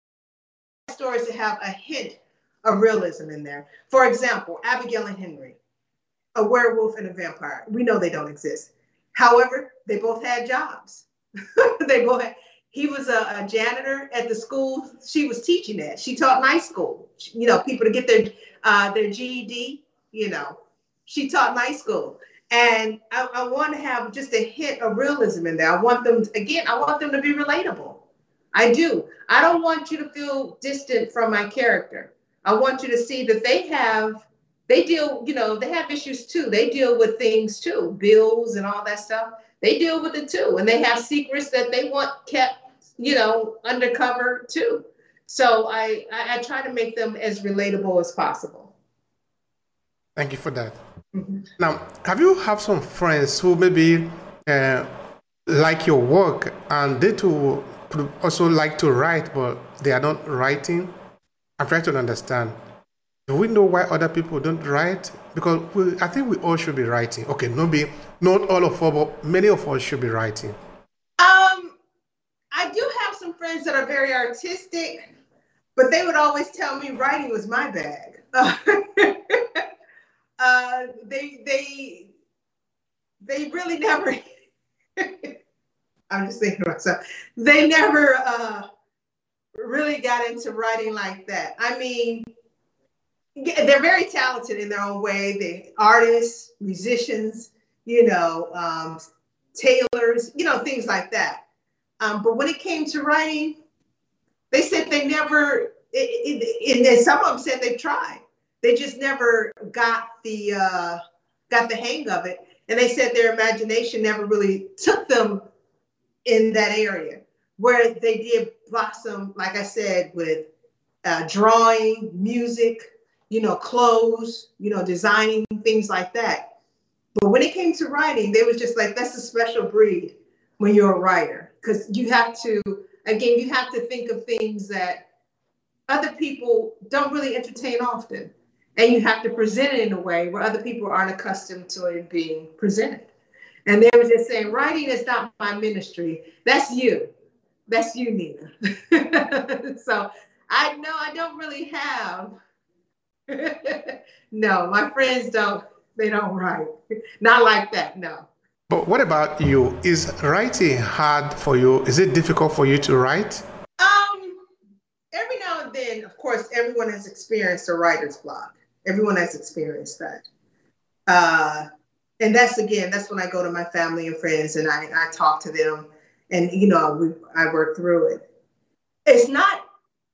stories to have a hint of realism in there. For example, Abigail and Henry, a werewolf and a vampire. We know they don't exist. However, they both had jobs. they both had, he was a, a, janitor at the school she was teaching at. She taught night school, you know, people to get their uh, their GED, you know. She taught night school. And I, I want to have just a hint of realism in there. I want them, again, I want them to be relatable. I do. I don't want you to feel distant from my character. I want you to see that they have, they deal, you know, they have issues too. They deal with things too, bills and all that stuff. They deal with it too. And they have secrets that they want kept, you know, undercover too. So I, I, I try to make them as relatable as possible. Thank you for that. Mm-hmm. Now, have you have some friends who maybe uh, like your work and they too also like to write, but they are not writing? I'm trying to understand. Do we know why other people don't write? Because we, I think we all should be writing. Okay, maybe not all of us, but many of us should be writing. Um, I do have some friends that are very artistic, but they would always tell me writing was my bag. uh, they they they really never. I'm just thinking to myself. They never uh, really got into writing like that. I mean, they're very talented in their own way. They artists, musicians, you know, um, tailors, you know, things like that. Um, but when it came to writing, they said they never it, it, and some of them said they tried. They just never got the uh, got the hang of it, and they said their imagination never really took them in that area where they did blossom, like I said, with uh, drawing, music, you know, clothes, you know, designing things like that. But when it came to writing, they was just like, that's a special breed when you're a writer, because you have to, again, you have to think of things that other people don't really entertain often. And you have to present it in a way where other people aren't accustomed to it being presented. And they were just saying, writing is not my ministry. That's you. That's you, Nina. so I know I don't really have. no, my friends don't. They don't write. Not like that. No. But what about you? Is writing hard for you? Is it difficult for you to write? Um, every now and then, of course, everyone has experienced a writer's block. Everyone has experienced that. Uh, and that's again, that's when I go to my family and friends and I, I talk to them and you know we, I work through it. It's not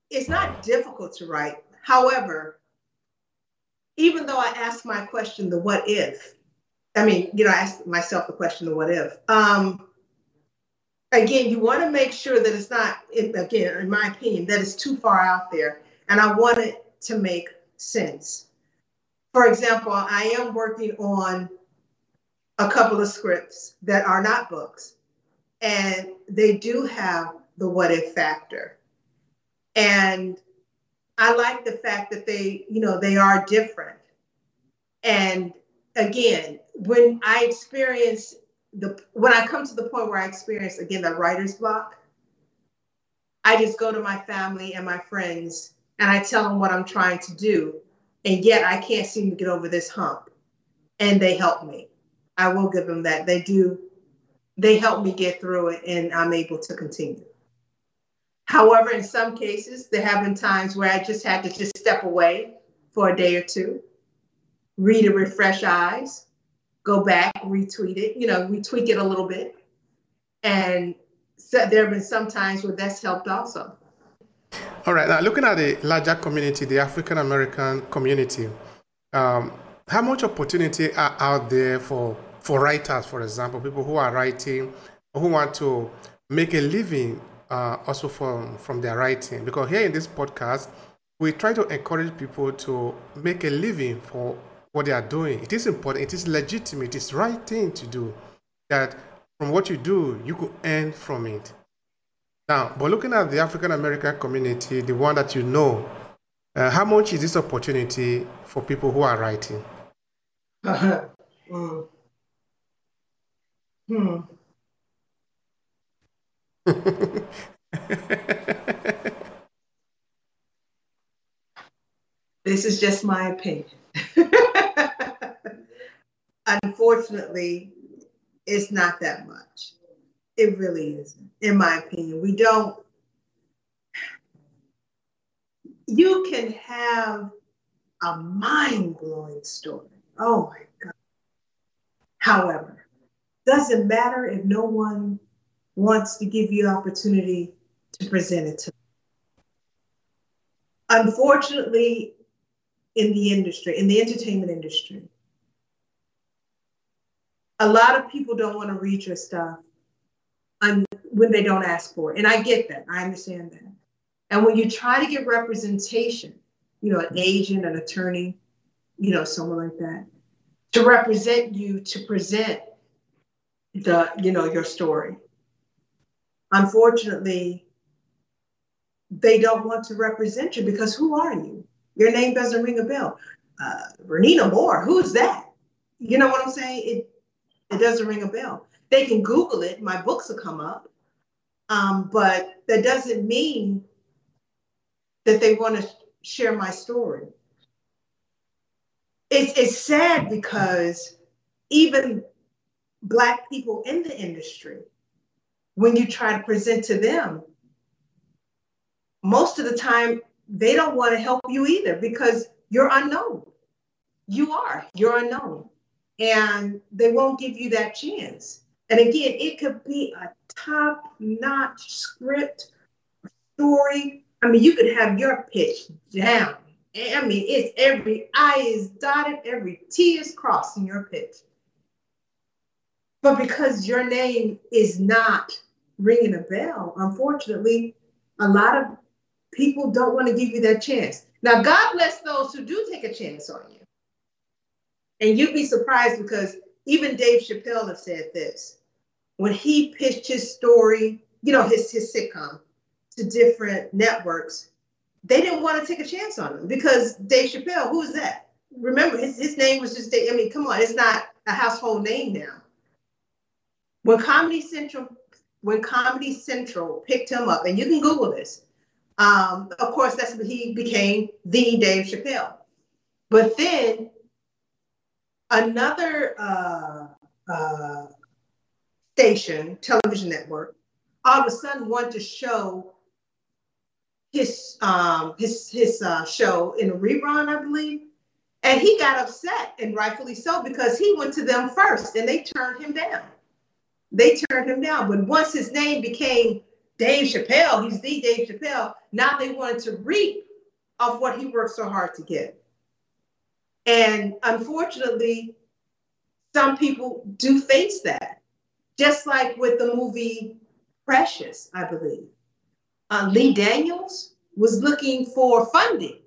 it's not difficult to write. However, even though I ask my question, the what if, I mean, you know, I ask myself the question, the what if. Um, again, you want to make sure that it's not, again, in my opinion, that it's too far out there. And I want it to make sense. For example, I am working on a couple of scripts that are not books and they do have the what if factor. And I like the fact that they, you know, they are different. And again, when I experience the when I come to the point where I experience again the writer's block, I just go to my family and my friends and I tell them what I'm trying to do. And yet I can't seem to get over this hump. And they help me. I will give them that. They do they help me get through it and I'm able to continue. However, in some cases, there have been times where I just had to just step away for a day or two, read and refresh eyes, go back, retweet it, you know, retweak it a little bit. And so there have been some times where that's helped also. All right. Now, looking at the larger community, the African American community, um, how much opportunity are out there for for writers, for example, people who are writing, who want to make a living uh, also from, from their writing. Because here in this podcast, we try to encourage people to make a living for what they are doing. It is important, it is legitimate, it is the right thing to do. That from what you do, you could earn from it. Now, but looking at the African American community, the one that you know, uh, how much is this opportunity for people who are writing? Hmm. this is just my opinion. Unfortunately, it's not that much. It really isn't, in my opinion. We don't, you can have a mind blowing story. Oh my God. However, doesn't matter if no one wants to give you opportunity to present it to them. Unfortunately, in the industry, in the entertainment industry, a lot of people don't want to read your stuff when they don't ask for it. And I get that. I understand that. And when you try to get representation, you know, an agent, an attorney, you know, someone like that, to represent you, to present the you know your story unfortunately they don't want to represent you because who are you your name doesn't ring a bell uh, Renina Moore who's that you know what I'm saying it it doesn't ring a bell they can google it my books will come up um, but that doesn't mean that they want to share my story it's, it's sad because even Black people in the industry, when you try to present to them, most of the time they don't want to help you either because you're unknown. You are, you're unknown. And they won't give you that chance. And again, it could be a top notch script, story. I mean, you could have your pitch down. I mean, it's every I is dotted, every T is crossed in your pitch. But because your name is not ringing a bell, unfortunately, a lot of people don't want to give you that chance. Now, God bless those who do take a chance on you. And you'd be surprised because even Dave Chappelle has said this. When he pitched his story, you know, his, his sitcom to different networks, they didn't want to take a chance on him because Dave Chappelle, who is that? Remember, his, his name was just Dave. I mean, come on, it's not a household name now. When Comedy Central, when Comedy Central picked him up, and you can Google this, um, of course, that's when he became the Dave Chappelle. But then another uh, uh, station, television network, all of a sudden wanted to show his um, his his uh, show in a rerun, I believe, and he got upset, and rightfully so, because he went to them first, and they turned him down. They turned him down, but once his name became Dave Chappelle, he's the Dave Chappelle. Now they wanted to reap of what he worked so hard to get. And unfortunately, some people do face that. Just like with the movie Precious, I believe. Uh, Lee Daniels was looking for funding.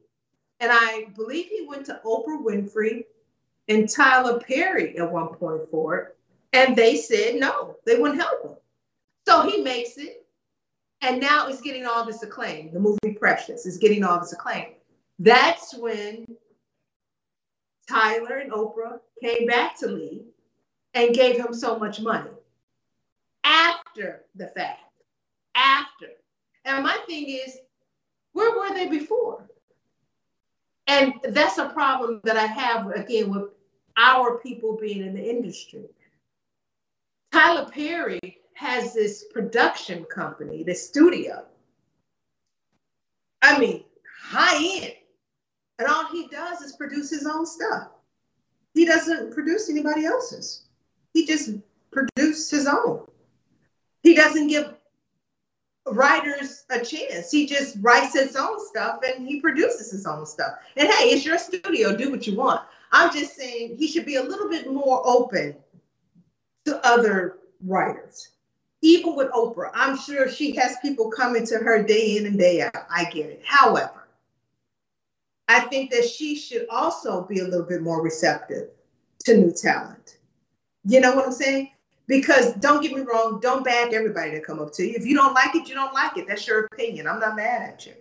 And I believe he went to Oprah Winfrey and Tyler Perry at one point for it. And they said no, they wouldn't help him. So he makes it and now it's getting all this acclaim. The movie Precious is getting all this acclaim. That's when Tyler and Oprah came back to Lee and gave him so much money after the fact. After. And my thing is, where were they before? And that's a problem that I have again with our people being in the industry. Tyler Perry has this production company, this studio. I mean, high end. And all he does is produce his own stuff. He doesn't produce anybody else's. He just produces his own. He doesn't give writers a chance. He just writes his own stuff and he produces his own stuff. And hey, it's your studio, do what you want. I'm just saying he should be a little bit more open to other writers even with Oprah, I'm sure she has people coming to her day in and day out. I get it. However, I think that she should also be a little bit more receptive to new talent. You know what I'm saying? Because don't get me wrong, don't bag everybody to come up to you. If you don't like it, you don't like it. That's your opinion. I'm not mad at you.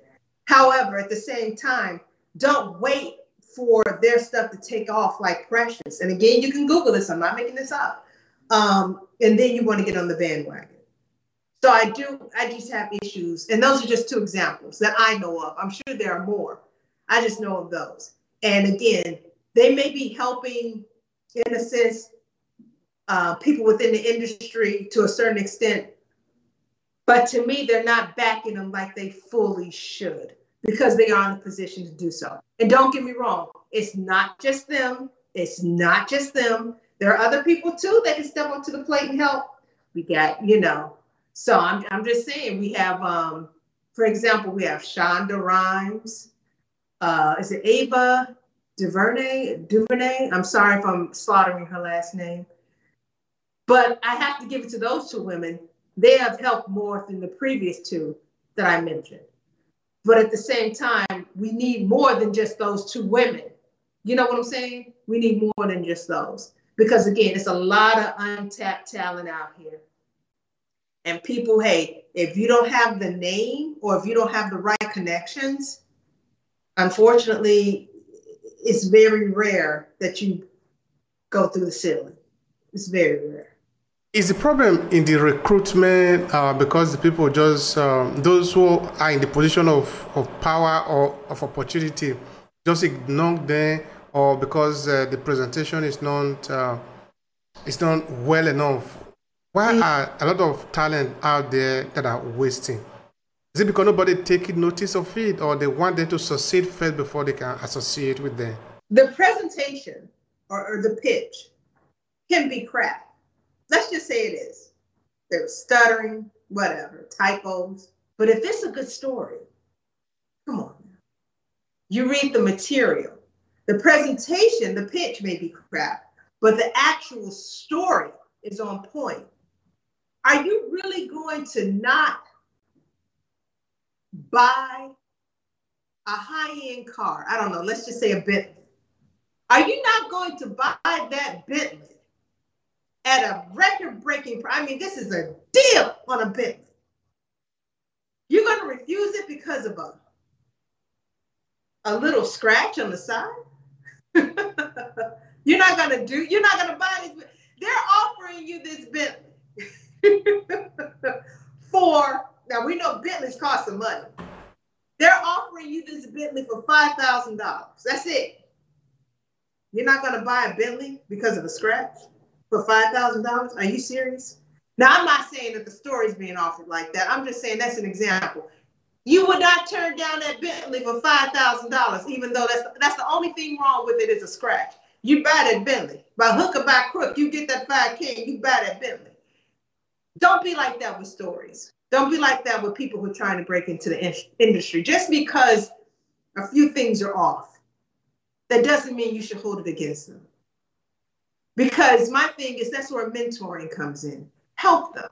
However, at the same time, don't wait for their stuff to take off like precious. And again, you can Google this. I'm not making this up um, and then you want to get on the bandwagon. So I do, I just have issues, and those are just two examples that I know of. I'm sure there are more. I just know of those. And again, they may be helping, in a sense, uh, people within the industry to a certain extent, but to me, they're not backing them like they fully should because they are in a position to do so. And don't get me wrong, it's not just them. It's not just them. There are other people too that can step up to the plate and help. We got, you know. So I'm, I'm just saying we have, um, for example, we have Shonda Rhimes. Uh, is it Ava DuVernay? DuVernay? I'm sorry if I'm slaughtering her last name. But I have to give it to those two women. They have helped more than the previous two that I mentioned. But at the same time, we need more than just those two women. You know what I'm saying? We need more than just those because again, it's a lot of untapped talent out here. And people, hey, if you don't have the name or if you don't have the right connections, unfortunately, it's very rare that you go through the ceiling. It's very rare. Is the problem in the recruitment uh, because the people just, um, those who are in the position of, of power or of opportunity, just ignore them or because uh, the presentation is not uh, is not well enough why mm. are a lot of talent out there that are wasting is it because nobody taking notice of it or they want them to succeed first before they can associate with them the presentation or, or the pitch can be crap let's just say it is there's stuttering whatever typos but if it's a good story Come on. You read the material. The presentation, the pitch may be crap, but the actual story is on point. Are you really going to not buy a high-end car? I don't know, let's just say a Bentley. Are you not going to buy that Bentley at a record-breaking price? I mean, this is a deal on a Bentley. You're going to refuse it because of a, a little scratch on the side? you're not going to do, you're not going to buy this. They're offering you this Bentley we know Bentleys cost some money. They're offering you this Bentley for $5,000. That's it. You're not going to buy a Bentley because of a scratch for $5,000? Are you serious? Now, I'm not saying that the story is being offered like that. I'm just saying that's an example. You would not turn down that Bentley for $5,000, even though that's, that's the only thing wrong with it is a scratch. You buy that Bentley. By hook or by crook, you get that 5K and you buy that Bentley. Don't be like that with stories. Don't be like that with people who are trying to break into the in- industry. Just because a few things are off, that doesn't mean you should hold it against them. Because my thing is that's where mentoring comes in. Help them,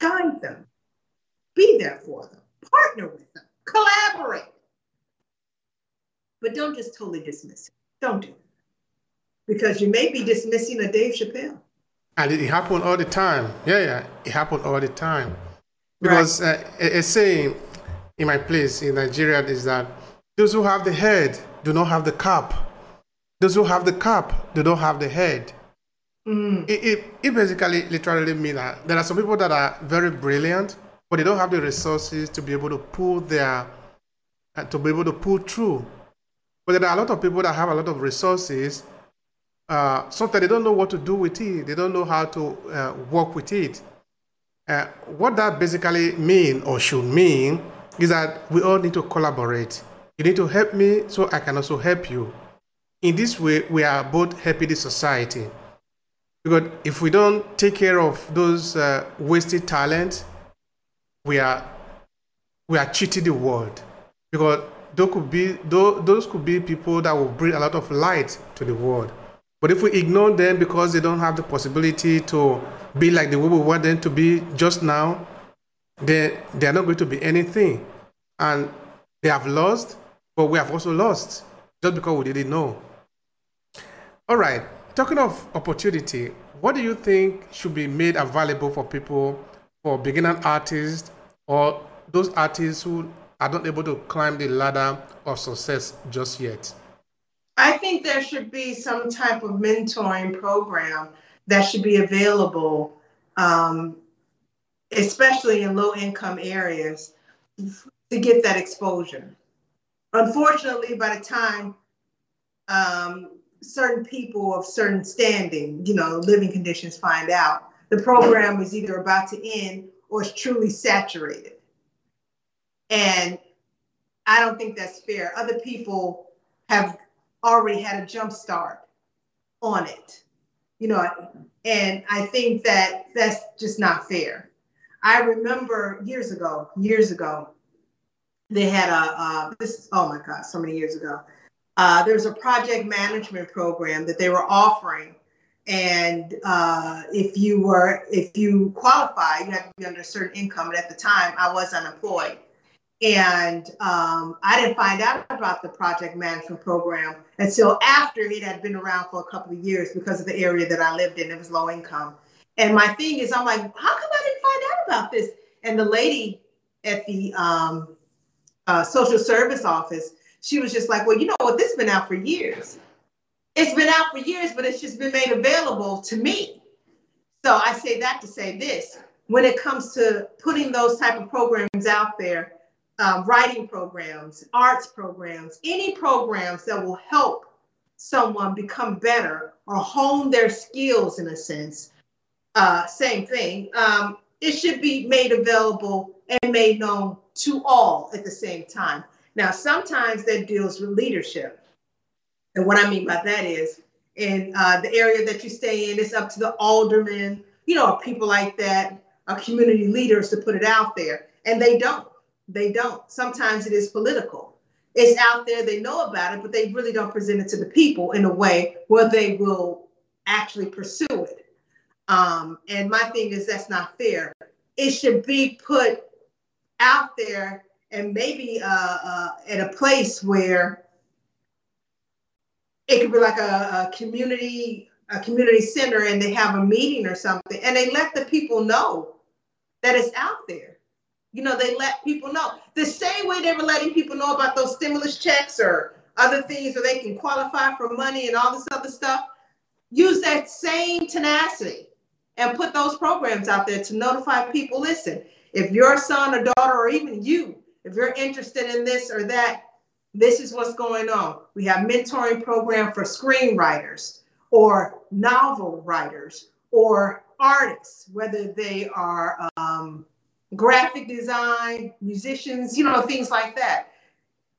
guide them, be there for them, partner with them, collaborate. But don't just totally dismiss it. Don't do it. Because you may be dismissing a Dave Chappelle. And it happened all the time. Yeah, yeah, it happened all the time. Because right. uh, a saying in my place in Nigeria is that those who have the head do not have the cap. Those who have the cap, they don't have the head. Mm. It, it, it basically literally means that there are some people that are very brilliant, but they don't have the resources to be able to pull their, uh, to be able to pull through. But there are a lot of people that have a lot of resources. Uh, sometimes they don't know what to do with it. They don't know how to uh, work with it. Uh, what that basically mean or should mean is that we all need to collaborate. You need to help me so I can also help you. In this way, we are both helping the society. Because if we don't take care of those uh, wasted talents, we are we are cheating the world. Because those could be those could be people that will bring a lot of light to the world. But if we ignore them because they don't have the possibility to be like the way we want them to be just now, then they are not going to be anything. And they have lost, but we have also lost just because we didn't know. All right, talking of opportunity, what do you think should be made available for people, for beginner artists or those artists who are not able to climb the ladder of success just yet? I think there should be some type of mentoring program that should be available, um, especially in low income areas, to get that exposure. Unfortunately, by the time um, certain people of certain standing, you know, living conditions find out, the program is either about to end or is truly saturated. And I don't think that's fair. Other people have already had a jump start on it, you know, and I think that that's just not fair. I remember years ago, years ago, they had a, uh, this, oh my God, so many years ago, uh, was a project management program that they were offering. And uh, if you were, if you qualify, you had to be under a certain income. And at the time, I was unemployed. And um, I didn't find out about the project management program until after it had been around for a couple of years because of the area that I lived in. It was low income. And my thing is, I'm like, how come I didn't find out about this? And the lady at the um, uh, social service office she was just like, well, you know what? This has been out for years. It's been out for years, but it's just been made available to me. So I say that to say this: when it comes to putting those type of programs out there, um, writing programs, arts programs, any programs that will help someone become better or hone their skills in a sense, uh, same thing. Um, it should be made available and made known to all at the same time. Now, sometimes that deals with leadership. And what I mean by that is in uh, the area that you stay in, it's up to the aldermen, you know, people like that, uh, community leaders to put it out there. And they don't. They don't. Sometimes it is political. It's out there, they know about it, but they really don't present it to the people in a way where they will actually pursue it. Um, and my thing is that's not fair. It should be put out there and maybe uh, uh, at a place where it could be like a, a community a community center and they have a meeting or something and they let the people know that it's out there you know they let people know. The same way they were letting people know about those stimulus checks or other things where they can qualify for money and all this other stuff use that same tenacity and put those programs out there to notify people listen if your son or daughter or even you if you're interested in this or that this is what's going on. We have mentoring program for screenwriters or novel writers or artists whether they are um, graphic design musicians you know things like that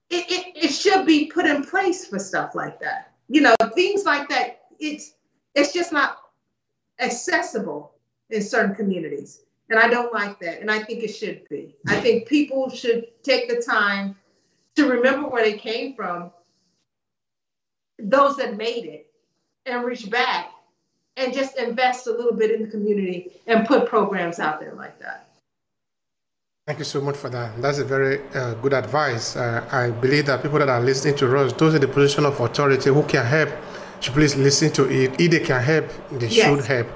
it, it, it should be put in place for stuff like that you know things like that it's it's just not accessible in certain communities. And I don't like that. And I think it should be. I think people should take the time to remember where they came from, those that made it, and reach back and just invest a little bit in the community and put programs out there like that. Thank you so much for that. That's a very uh, good advice. Uh, I believe that people that are listening to us, those in the position of authority who can help, should please listen to it. If they can help, they yes. should help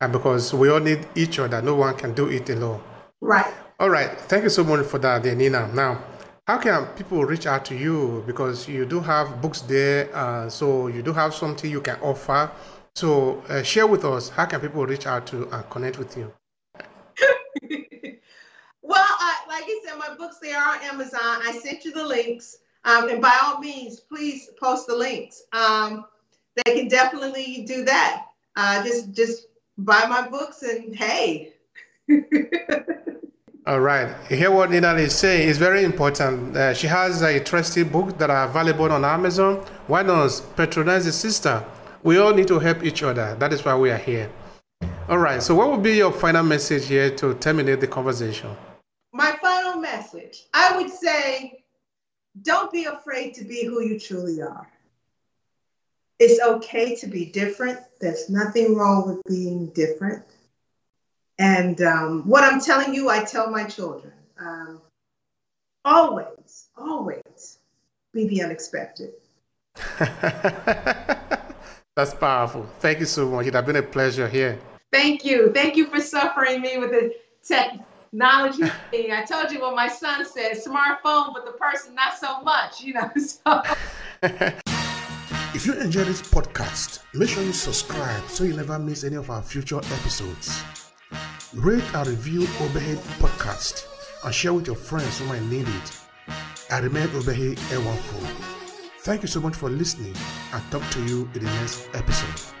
and because we all need each other. No one can do it alone. Right. All right. Thank you so much for that, Nina. Now, how can people reach out to you? Because you do have books there, uh, so you do have something you can offer. So uh, share with us how can people reach out to and connect with you. Well, uh, like I said, my books they are on Amazon. I sent you the links, um, and by all means, please post the links. Um, they can definitely do that. Uh, just just buy my books and hey. All right. Hear what Nina is saying is very important. Uh, she has a trusted book that are available on Amazon. Why not patronize the sister? We all need to help each other. That is why we are here. All right. So, what would be your final message here to terminate the conversation? My final message I would say don't be afraid to be who you truly are. It's okay to be different. There's nothing wrong with being different. And um, what I'm telling you, I tell my children um, always, always be the unexpected. That's powerful. Thank you so much. It has been a pleasure here. Thank you. Thank you for suffering me with the technology thing. I told you what my son said smartphone, but the person not so much, you know. So. If you enjoy this podcast, make sure you subscribe so you never miss any of our future episodes. Rate and review Obehi Podcast and share with your friends who might need it. I remain Obehi Ewanfoh. Thank you so much for listening and talk to you in the next episode.